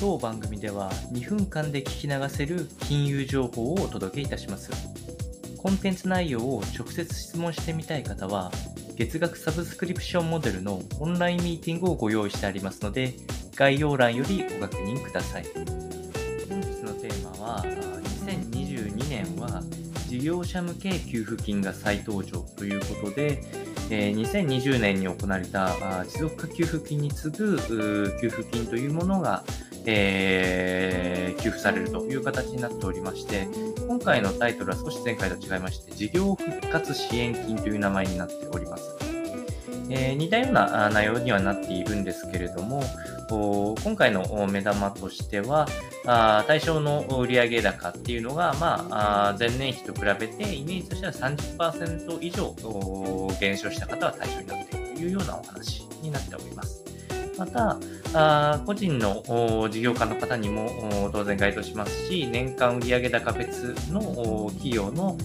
当番組では2分間で聞き流せる金融情報をお届けいたします。コンテンツ内容を直接質問してみたい方は、月額サブスクリプションモデルのオンラインミーティングをご用意してありますので、概要欄よりご確認ください。本日のテーマは、2022年は事業者向け給付金が再登場ということで、2020年に行われた持続化給付金に次ぐ給付金というものがえー、給付されるという形になっておりまして、今回のタイトルは少し前回と違いまして、事業復活支援金という名前になっております。えー、似たような内容にはなっているんですけれども、今回の目玉としては、あ対象の売上高っていうのが、まあ、前年比と比べてイメージとしては30%以上減少した方は対象になっているというようなお話になっております。また、あ個人の事業家の方にも当然該当しますし、年間売上高別の企業の、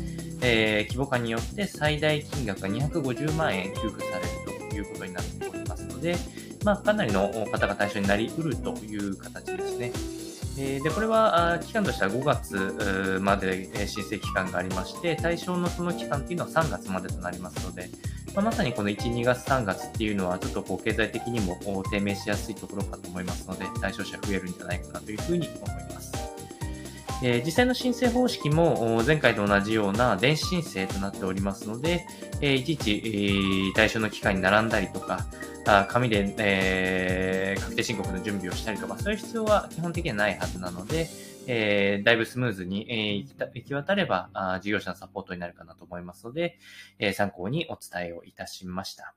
えー、規模化によって最大金額が250万円給付されるということになっておりますので、まあ、かなりの方が対象になりうるという形ですね。で、これは期間としては5月まで申請期間がありまして、対象のその期間っていうのは3月までとなりますので、まあ、まさにこの1、2月、3月っていうのは、ちょっとこう経済的にも低迷しやすいところかと思いますので、対象者増えるんじゃないかなというふうに思います。え、実際の申請方式も前回と同じような電子申請となっておりますので、え、いちいち、対象の期間に並んだりとか、あ紙で、えー、確定申告の準備をしたりとか、そういう必要は基本的にはないはずなので、えー、だいぶスムーズに、えー、行き行き渡ればあ、事業者のサポートになるかなと思いますので、えー、参考にお伝えをいたしました。